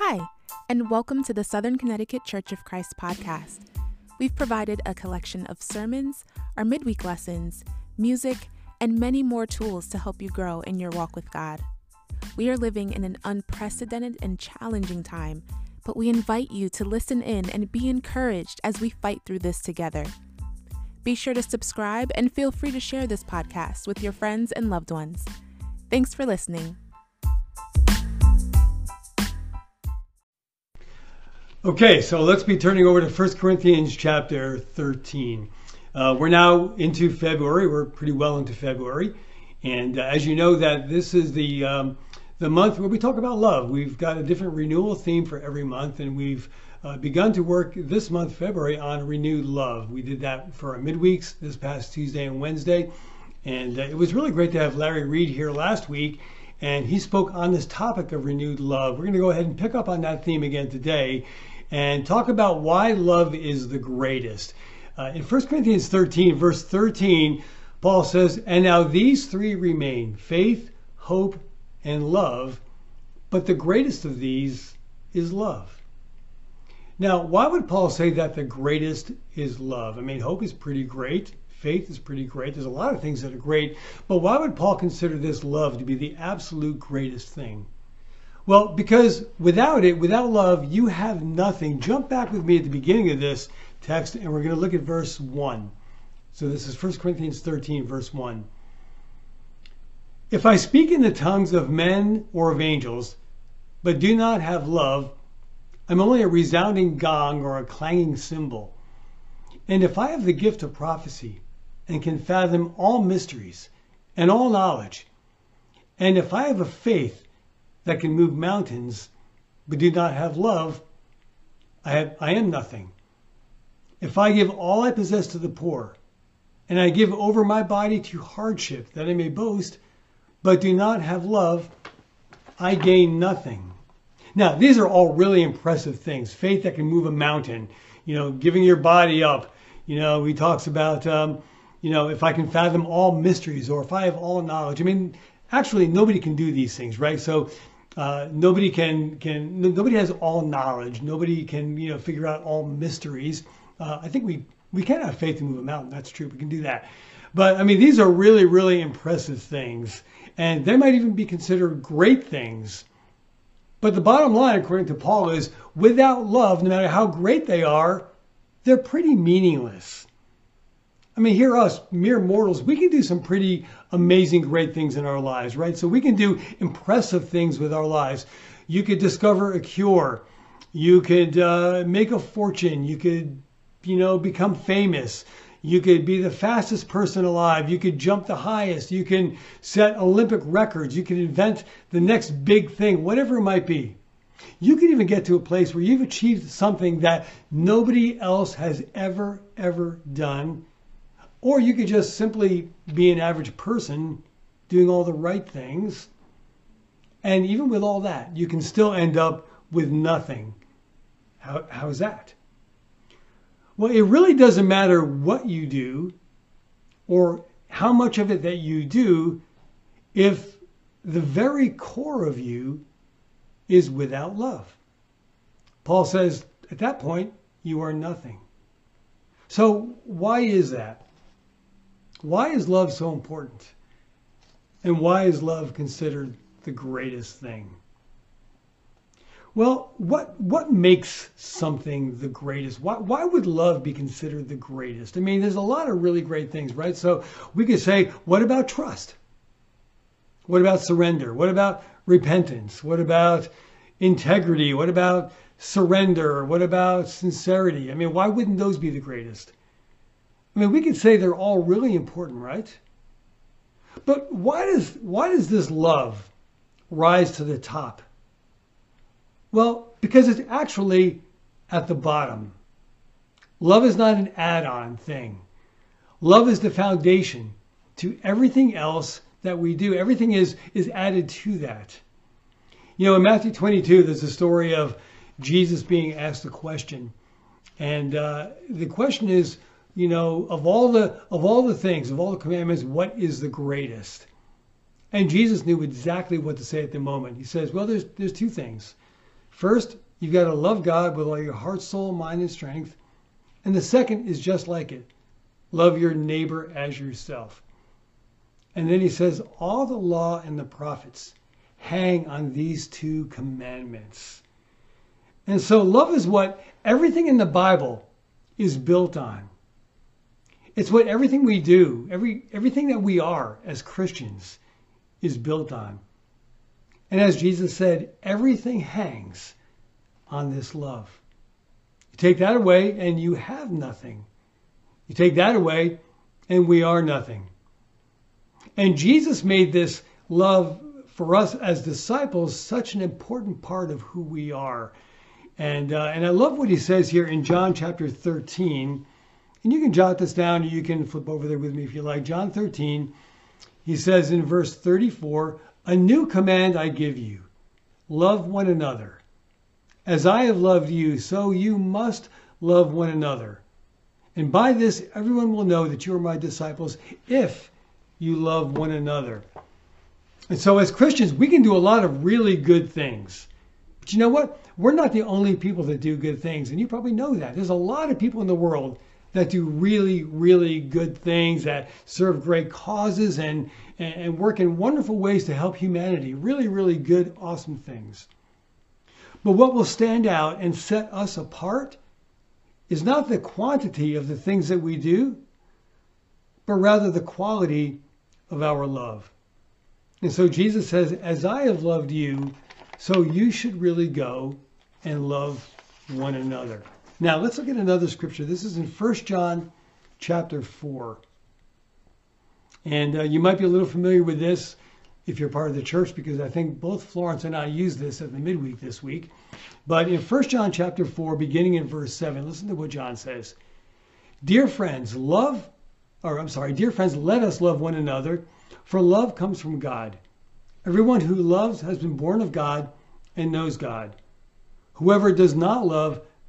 Hi, and welcome to the Southern Connecticut Church of Christ podcast. We've provided a collection of sermons, our midweek lessons, music, and many more tools to help you grow in your walk with God. We are living in an unprecedented and challenging time, but we invite you to listen in and be encouraged as we fight through this together. Be sure to subscribe and feel free to share this podcast with your friends and loved ones. Thanks for listening. Okay, so let's be turning over to 1 Corinthians chapter 13. Uh, we're now into February. We're pretty well into February, and uh, as you know, that this is the um, the month where we talk about love. We've got a different renewal theme for every month, and we've uh, begun to work this month, February, on renewed love. We did that for our midweeks this past Tuesday and Wednesday, and uh, it was really great to have Larry Reed here last week and he spoke on this topic of renewed love. We're going to go ahead and pick up on that theme again today and talk about why love is the greatest. Uh, in 1 Corinthians 13, verse 13, Paul says, And now these three remain faith, hope, and love, but the greatest of these is love. Now, why would Paul say that the greatest is love? I mean, hope is pretty great. Faith is pretty great. There's a lot of things that are great. But why would Paul consider this love to be the absolute greatest thing? Well, because without it, without love, you have nothing. Jump back with me at the beginning of this text, and we're going to look at verse 1. So this is 1 Corinthians 13, verse 1. If I speak in the tongues of men or of angels, but do not have love, I'm only a resounding gong or a clanging cymbal. And if I have the gift of prophecy, and can fathom all mysteries and all knowledge. And if I have a faith that can move mountains, but do not have love, I, have, I am nothing. If I give all I possess to the poor, and I give over my body to hardship that I may boast, but do not have love, I gain nothing. Now, these are all really impressive things. Faith that can move a mountain, you know, giving your body up. You know, he talks about um, you know, if I can fathom all mysteries or if I have all knowledge. I mean, actually, nobody can do these things, right? So uh, nobody can can nobody has all knowledge. Nobody can you know figure out all mysteries. Uh, I think we we can have faith to move a mountain. That's true. We can do that. But I mean, these are really really impressive things, and they might even be considered great things. But the bottom line, according to Paul, is without love, no matter how great they are, they're pretty meaningless. I mean, here us, mere mortals, we can do some pretty amazing, great things in our lives, right? So we can do impressive things with our lives. You could discover a cure. You could uh, make a fortune. You could, you know, become famous. You could be the fastest person alive. You could jump the highest. You can set Olympic records. You can invent the next big thing, whatever it might be. You could even get to a place where you've achieved something that nobody else has ever, ever done or you could just simply be an average person doing all the right things. And even with all that, you can still end up with nothing. How, how's that? Well, it really doesn't matter what you do or how much of it that you do if the very core of you is without love. Paul says at that point, you are nothing. So, why is that? Why is love so important? And why is love considered the greatest thing? Well, what what makes something the greatest? Why why would love be considered the greatest? I mean, there's a lot of really great things, right? So we could say, what about trust? What about surrender? What about repentance? What about integrity? What about surrender? What about sincerity? I mean, why wouldn't those be the greatest? I mean, we could say they're all really important, right? But why does why does this love rise to the top? Well, because it's actually at the bottom. Love is not an add-on thing. Love is the foundation to everything else that we do. Everything is is added to that. You know, in Matthew 22, there's a story of Jesus being asked a question, and uh, the question is, you know, of all the of all the things, of all the commandments, what is the greatest? And Jesus knew exactly what to say at the moment. He says, "Well, there's there's two things. First, you've got to love God with all your heart, soul, mind, and strength. And the second is just like it love your neighbor as yourself. And then he says, all the law and the prophets hang on these two commandments. And so love is what everything in the Bible is built on. It's what everything we do, every everything that we are as Christians is built on. And as Jesus said, everything hangs on this love. You take that away and you have nothing. You take that away and we are nothing. And Jesus made this love for us as disciples such an important part of who we are. And, uh, and I love what he says here in John chapter 13. And you can jot this down you can flip over there with me if you like. John 13, he says in verse 34 A new command I give you love one another. As I have loved you, so you must love one another. And by this, everyone will know that you are my disciples if you love one another. And so, as Christians, we can do a lot of really good things. But you know what? We're not the only people that do good things. And you probably know that. There's a lot of people in the world that do really, really good things, that serve great causes and, and work in wonderful ways to help humanity. Really, really good, awesome things. But what will stand out and set us apart is not the quantity of the things that we do, but rather the quality of our love. And so Jesus says, As I have loved you, so you should really go and love one another. Now let's look at another scripture. This is in 1 John chapter 4. And uh, you might be a little familiar with this if you're part of the church, because I think both Florence and I used this at the midweek this week. But in 1 John chapter 4, beginning in verse 7, listen to what John says. Dear friends, love or I'm sorry, dear friends, let us love one another, for love comes from God. Everyone who loves has been born of God and knows God. Whoever does not love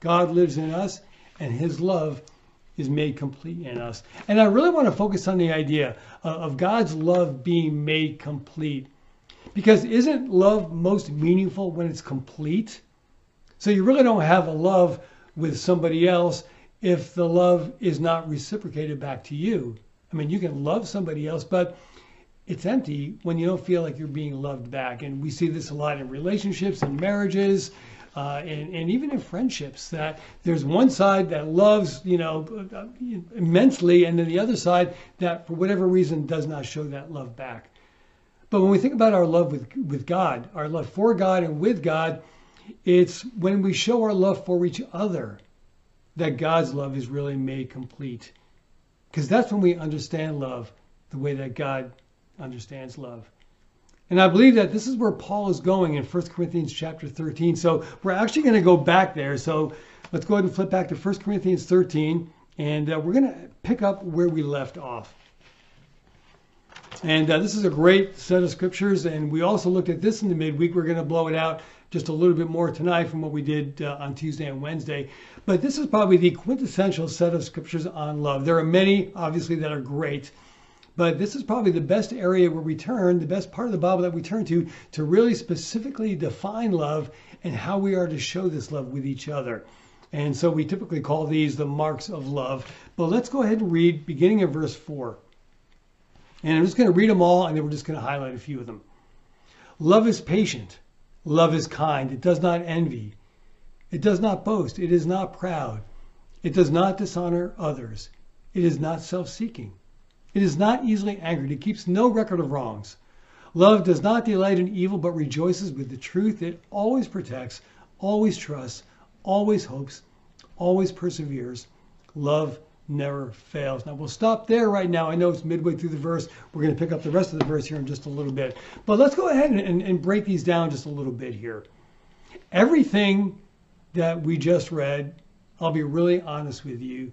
God lives in us and his love is made complete in us. And I really want to focus on the idea of God's love being made complete. Because isn't love most meaningful when it's complete? So you really don't have a love with somebody else if the love is not reciprocated back to you. I mean, you can love somebody else, but it's empty when you don't feel like you're being loved back. And we see this a lot in relationships and marriages. Uh, and, and even in friendships, that there's one side that loves, you know, immensely, and then the other side that, for whatever reason, does not show that love back. But when we think about our love with with God, our love for God and with God, it's when we show our love for each other that God's love is really made complete. Because that's when we understand love the way that God understands love. And I believe that this is where Paul is going in 1 Corinthians chapter 13. So we're actually going to go back there. So let's go ahead and flip back to 1 Corinthians 13, and uh, we're going to pick up where we left off. And uh, this is a great set of scriptures, and we also looked at this in the midweek. We're going to blow it out just a little bit more tonight from what we did uh, on Tuesday and Wednesday. But this is probably the quintessential set of scriptures on love. There are many, obviously, that are great. But this is probably the best area where we turn, the best part of the Bible that we turn to, to really specifically define love and how we are to show this love with each other. And so we typically call these the marks of love. But let's go ahead and read beginning of verse 4. And I'm just going to read them all, and then we're just going to highlight a few of them. Love is patient. Love is kind. It does not envy. It does not boast. It is not proud. It does not dishonor others. It is not self seeking. It is not easily angered. It keeps no record of wrongs. Love does not delight in evil, but rejoices with the truth. It always protects, always trusts, always hopes, always perseveres. Love never fails. Now we'll stop there right now. I know it's midway through the verse. We're going to pick up the rest of the verse here in just a little bit. But let's go ahead and, and, and break these down just a little bit here. Everything that we just read, I'll be really honest with you.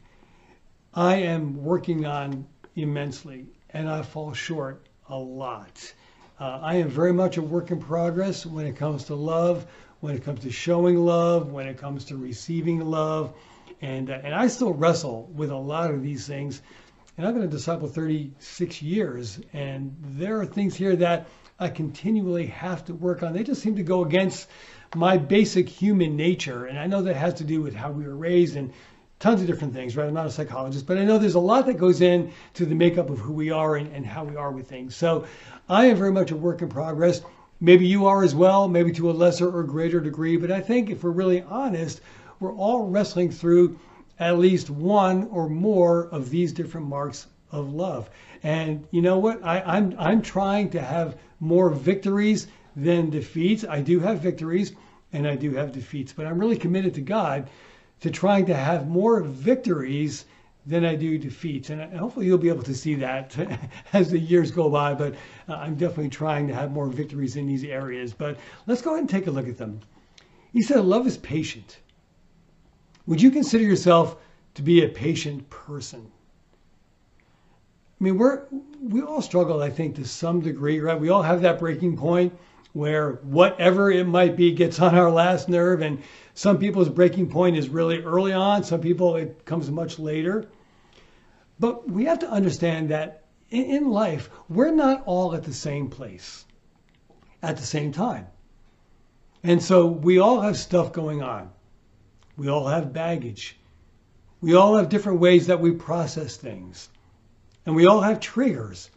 I am working on immensely and I fall short a lot. Uh, I am very much a work in progress when it comes to love, when it comes to showing love, when it comes to receiving love. And, uh, and I still wrestle with a lot of these things. And I've been a disciple 36 years, and there are things here that I continually have to work on. They just seem to go against my basic human nature. And I know that has to do with how we were raised and tons of different things, right? I'm not a psychologist, but I know there's a lot that goes in to the makeup of who we are and, and how we are with things. So I am very much a work in progress. Maybe you are as well, maybe to a lesser or greater degree. But I think if we're really honest, we're all wrestling through at least one or more of these different marks of love. And you know what? I, I'm I'm trying to have more victories than defeats. I do have victories and I do have defeats, but I'm really committed to God to trying to have more victories than I do defeats. And hopefully you'll be able to see that as the years go by. But uh, I'm definitely trying to have more victories in these areas. But let's go ahead and take a look at them. He said, Love is patient. Would you consider yourself to be a patient person? I mean, we're we all struggle, I think, to some degree, right? We all have that breaking point where whatever it might be gets on our last nerve, and some people's breaking point is really early on. Some people it comes much later. But we have to understand that in life, we're not all at the same place at the same time. And so we all have stuff going on. We all have baggage. We all have different ways that we process things. And we all have triggers,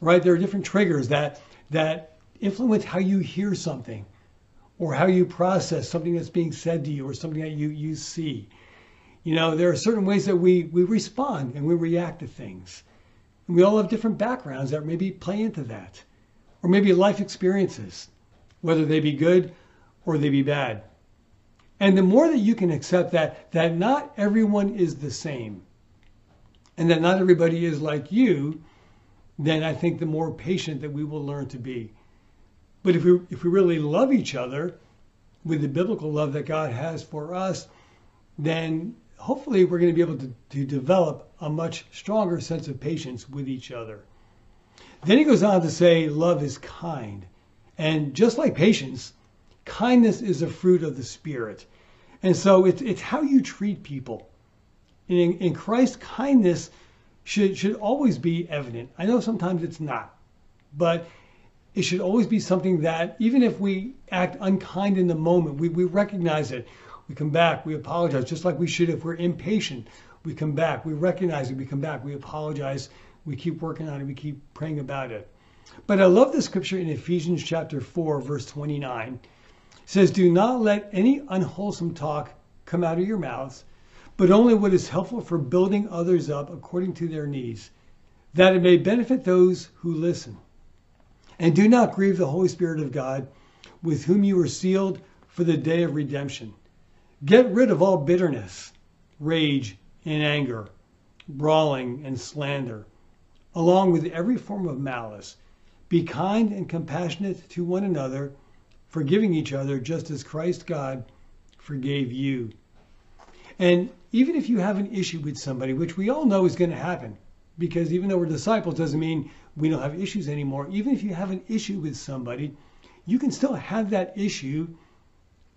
right? There are different triggers that that influence how you hear something or how you process something that's being said to you or something that you, you see. You know, there are certain ways that we, we respond and we react to things. And we all have different backgrounds that maybe play into that. Or maybe life experiences, whether they be good or they be bad. And the more that you can accept that, that not everyone is the same, and that not everybody is like you, then I think the more patient that we will learn to be. But if we, if we really love each other with the biblical love that God has for us, then hopefully we're going to be able to, to develop a much stronger sense of patience with each other. Then he goes on to say, love is kind. And just like patience, kindness is a fruit of the Spirit. And so it's, it's how you treat people in, in Christ, kindness should, should always be evident. I know sometimes it's not, but it should always be something that, even if we act unkind in the moment, we, we recognize it. We come back, we apologize, just like we should if we're impatient. We come back, we recognize it, we come back, we apologize, we keep working on it, we keep praying about it. But I love the scripture in Ephesians chapter 4, verse 29. It says, Do not let any unwholesome talk come out of your mouths but only what is helpful for building others up according to their needs, that it may benefit those who listen. And do not grieve the Holy Spirit of God, with whom you were sealed for the day of redemption. Get rid of all bitterness, rage, and anger, brawling and slander, along with every form of malice. Be kind and compassionate to one another, forgiving each other just as Christ God forgave you. And even if you have an issue with somebody, which we all know is going to happen, because even though we're disciples doesn't mean we don't have issues anymore. Even if you have an issue with somebody, you can still have that issue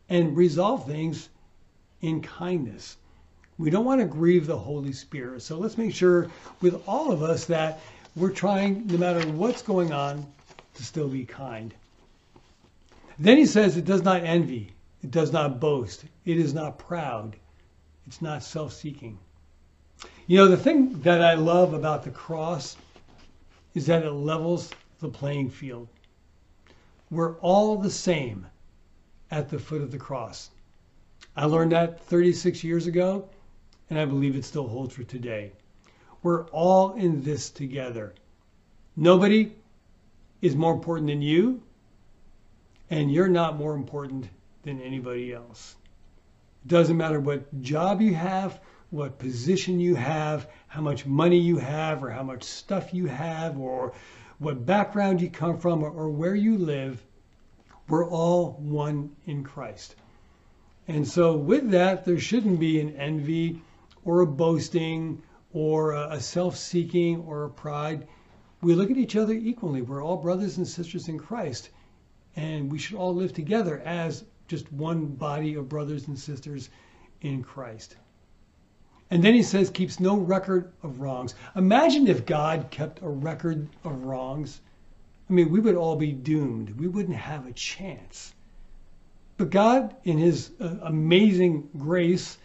and resolve things in kindness. We don't want to grieve the Holy Spirit. So let's make sure with all of us that we're trying, no matter what's going on, to still be kind. Then he says it does not envy, it does not boast, it is not proud, it's not self seeking. You know, the thing that I love about the cross is that it levels the playing field. We're all the same at the foot of the cross. I learned that 36 years ago, and I believe it still holds for today. We're all in this together. Nobody is more important than you, and you're not more important than anybody else. It doesn't matter what job you have, what position you have, how much money you have, or how much stuff you have, or what background you come from, or, or where you live. We're all one in Christ. And so, with that, there shouldn't be an envy or a boasting or a self seeking or a pride. We look at each other equally. We're all brothers and sisters in Christ, and we should all live together as just one body of brothers and sisters in Christ. And then he says, keeps no record of wrongs. Imagine if God kept a record of wrongs. I mean, we would all be doomed. We wouldn't have a chance. But God, in his uh, amazing grace,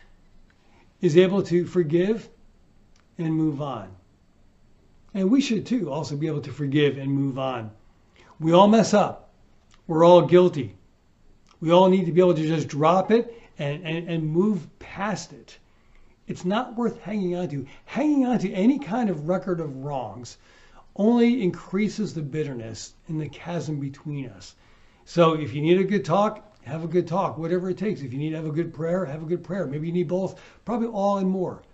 is able to forgive and move on. And we should too also be able to forgive and move on. We all mess up. We're all guilty. We all need to be able to just drop it and, and, and move past it. It's not worth hanging on to. Hanging on to any kind of record of wrongs only increases the bitterness and the chasm between us. So if you need a good talk, have a good talk, whatever it takes. If you need to have a good prayer, have a good prayer. Maybe you need both, probably all and more.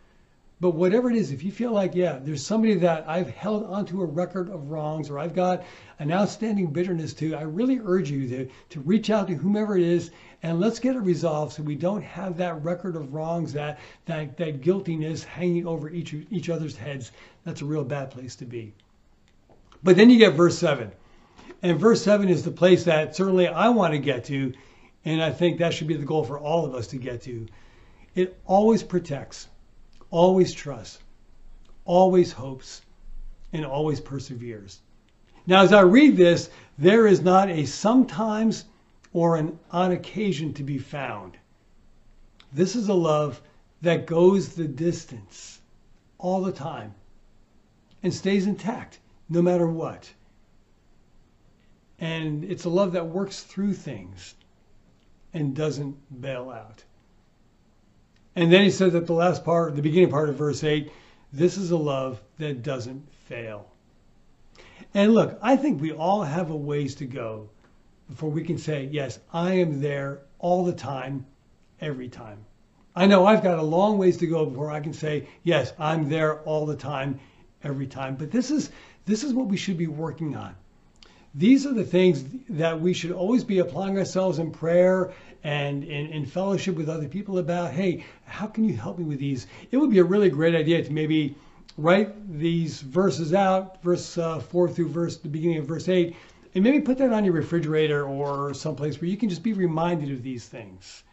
But whatever it is, if you feel like, yeah, there's somebody that I've held onto a record of wrongs or I've got an outstanding bitterness to, I really urge you to, to reach out to whomever it is and let's get it resolved so we don't have that record of wrongs, that, that, that guiltiness hanging over each, each other's heads. That's a real bad place to be. But then you get verse 7. And verse 7 is the place that certainly I want to get to, and I think that should be the goal for all of us to get to. It always protects always trusts, always hopes, and always perseveres. Now, as I read this, there is not a sometimes or an on occasion to be found. This is a love that goes the distance all the time and stays intact no matter what. And it's a love that works through things and doesn't bail out. And then he says at the last part, the beginning part of verse 8, this is a love that doesn't fail. And look, I think we all have a ways to go before we can say, yes, I am there all the time, every time. I know I've got a long ways to go before I can say, yes, I'm there all the time, every time. But this is this is what we should be working on. These are the things that we should always be applying ourselves in prayer and in, fellowship with other people about, hey, how can you help me with these? It would be a really great idea to maybe write these verses out, verse uh, 4 through verse the beginning of verse 8, and maybe put that on your refrigerator or someplace where you can just be reminded of these things.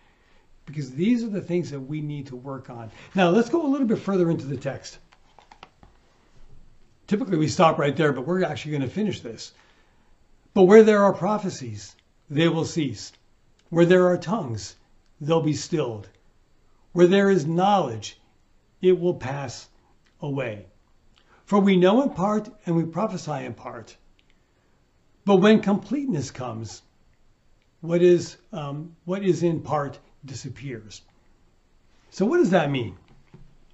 Because these are the things that we need to work on. Now, let's go a little bit further into the text. Typically, we stop right there, but we're actually going to finish this. But where there are prophecies, they will cease. Where there are tongues, they'll be stilled. Where there is knowledge, it will pass away. For we know in part and we prophesy in part. But when completeness comes, what is, um, what is in part disappears. So, what does that mean?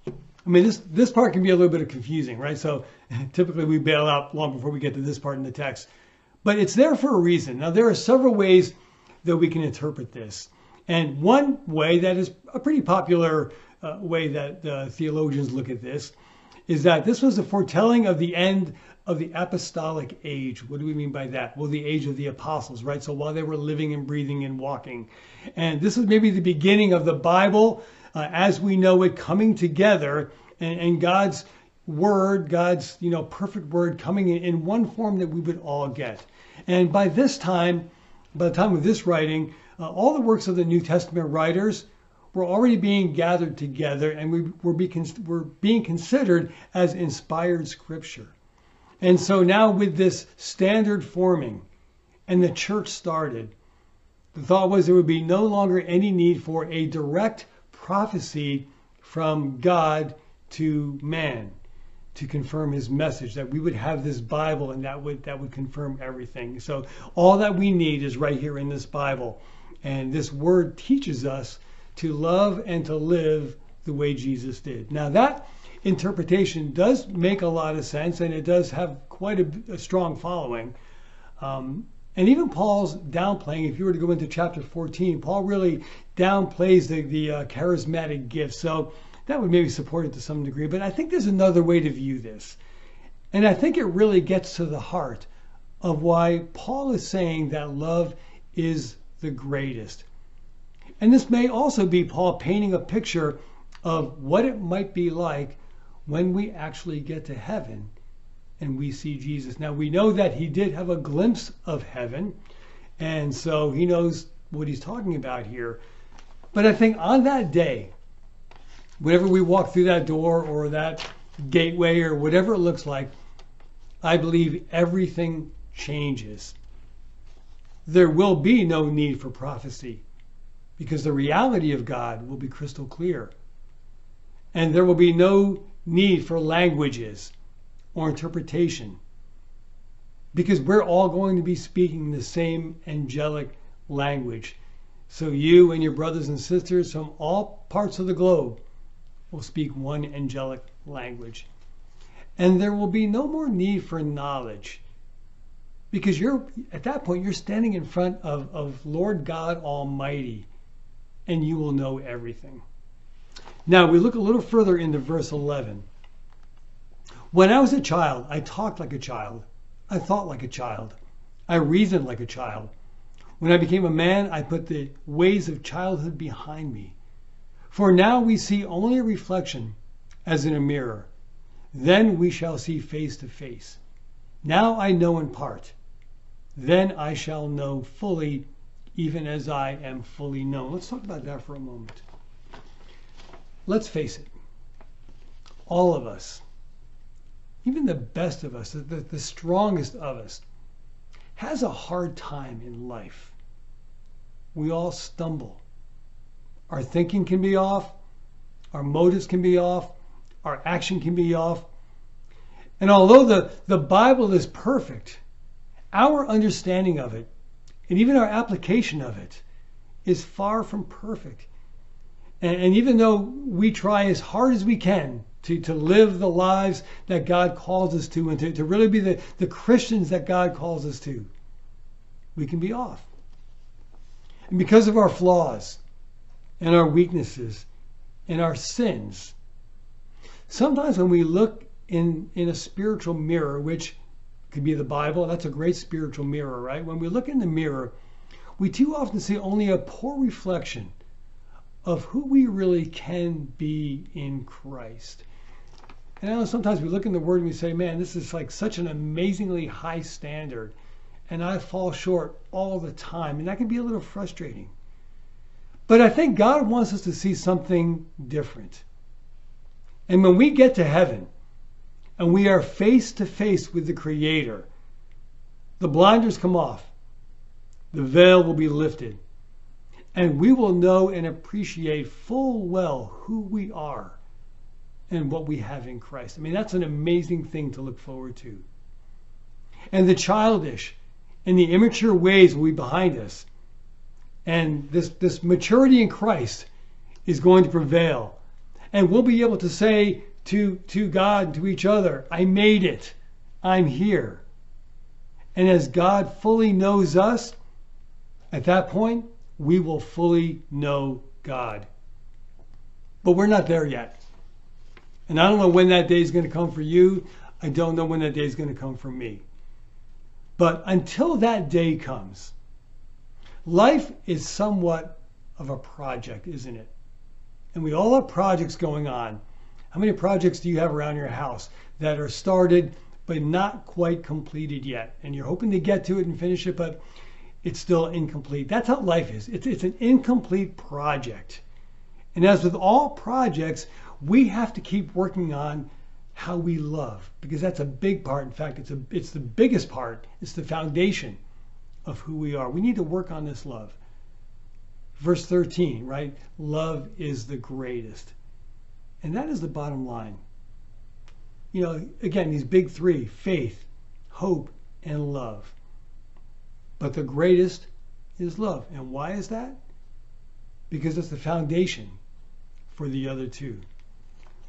I mean, this, this part can be a little bit confusing, right? So, typically we bail out long before we get to this part in the text. But it's there for a reason. Now, there are several ways that we can interpret this. And one way that is a pretty popular uh, way that uh, theologians look at this is that this was a foretelling of the end of the apostolic age. What do we mean by that? Well, the age of the apostles, right? So while they were living and breathing and walking. And this is maybe the beginning of the Bible uh, as we know it coming together and, and, God's word, God's, you know, perfect word coming in, in one form that we would all get. And by this time, by the time of this writing, uh, all the works of the New Testament writers were already being gathered together and we were, be, were being considered as inspired scripture. And so now, with this standard forming and the church started, the thought was there would be no longer any need for a direct prophecy from God to man to confirm his message that we would have this bible and that would that would confirm everything. So all that we need is right here in this bible. And this word teaches us to love and to live the way jesus did. Now that interpretation does make a lot of sense and it does have quite a, a strong following. Um, and even Paul's downplaying, if you were to go into chapter 14, Paul really downplays the, the uh, charismatic gifts. So that would maybe support it to some degree. But I think there's another way to view this. And I think it really gets to the heart of why Paul is saying that love is the greatest. And this may also be Paul painting a picture of what it might be like when we actually get to heaven and we see Jesus. Now, we know that he did have a glimpse of heaven, and so he knows what he's talking about here. But I think on that day, whenever we walk through that door or that gateway or whatever it looks like, I believe everything changes. There will be no need for prophecy because the reality of God will be crystal clear. And there will be no need for languages or interpretation because we're all going to be speaking the same angelic language. So you and your brothers and sisters from all parts of the globe will speak one angelic language. And there will be no more need for knowledge. Because you're at that point you're standing in front of, of Lord God Almighty and you will know everything. Now we look a little further into verse 11. When I was a child, I talked like a child. I thought like a child. I reasoned like a child. When I became a man, I put the ways of childhood behind me. For now we see only a reflection as in a mirror. Then we shall see face to face. Now I know in part. Then I shall know fully, even as I am fully known. Let's talk about that for a moment. Let's face it. All of us, even the best of us, the, the strongest of us, has a hard time in life. We all stumble. Our thinking can be off, our motives can be off, our action can be off. And although the, the Bible is perfect, our understanding of it and even our application of it is far from perfect. And, and even though we try as hard as we can to, to live the lives that God calls us to and to, to really be the, the Christians that God calls us to, we can be off. And because of our flaws and our weaknesses and our sins, sometimes when we look in, in a spiritual mirror, which could be the Bible, that's a great spiritual mirror, right? When we look in the mirror, we too often see only a poor reflection of who we really can be in Christ. And I know sometimes we look in the Word and we say, man, this is like such an amazingly high standard. And I fall short all the time. And that can be a little frustrating. But I think God wants us to see something different. And when we get to heaven and we are face to face with the Creator, the blinders come off, the veil will be lifted, and we will know and appreciate full well who we are and what we have in Christ. I mean, that's an amazing thing to look forward to. And the childish and the immature ways will be behind us. And this, this maturity in Christ is going to prevail. And we'll be able to say to, to God, and to each other, I made it. I'm here. And as God fully knows us, at that point, we will fully know God. But we're not there yet. And I don't know when that day is going to come for you. I don't know when that day is going to come for me. But until that day comes, life is somewhat of a project, isn't it? And we all have projects going on. How many projects do you have around your house that are started but not quite completed yet? And you're hoping to get to it and finish it, but it's still incomplete. That's how life is. It's, it's an incomplete project. And as with all projects, we have to keep working on how we love because that's a big part. In fact, it's a it's the biggest part. It's the foundation of who we are. We need to work on this love. Verse 13, right? Love is the greatest. And that is the bottom line. You know, again, these big three faith, hope, and love. But the greatest is love. And why is that? Because it's the foundation for the other two.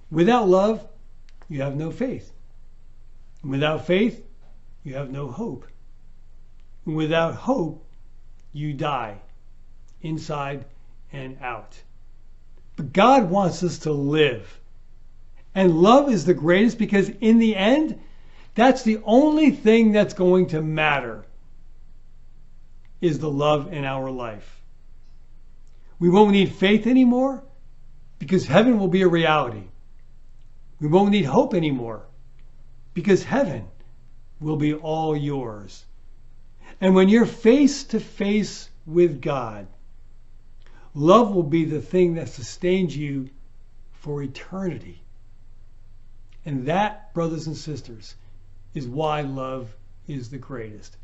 Without love, you have no faith. Without faith, you have no hope. Without hope, you die inside and out. But God wants us to live. And love is the greatest because in the end, that's the only thing that's going to matter is the love in our life. We won't need faith anymore because heaven will be a reality. We won't need hope anymore because heaven will be all yours. And when you're face to face with God, love will be the thing that sustains you for eternity. And that, brothers and sisters, is why love is the greatest.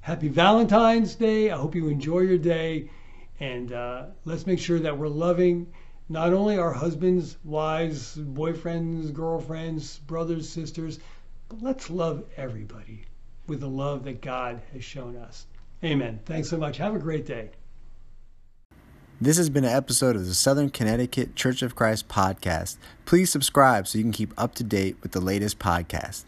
Happy Valentine's Day. I hope you enjoy your day. And uh, let's make sure that we're loving not only our husbands, wives, boyfriends, girlfriends, brothers, sisters, but let's love everybody with the love that God has shown us. Amen. Thanks so much. Have a great day. This has been an episode of the Southern Connecticut Church of Christ podcast. Please subscribe so you can keep up to date with the latest podcast.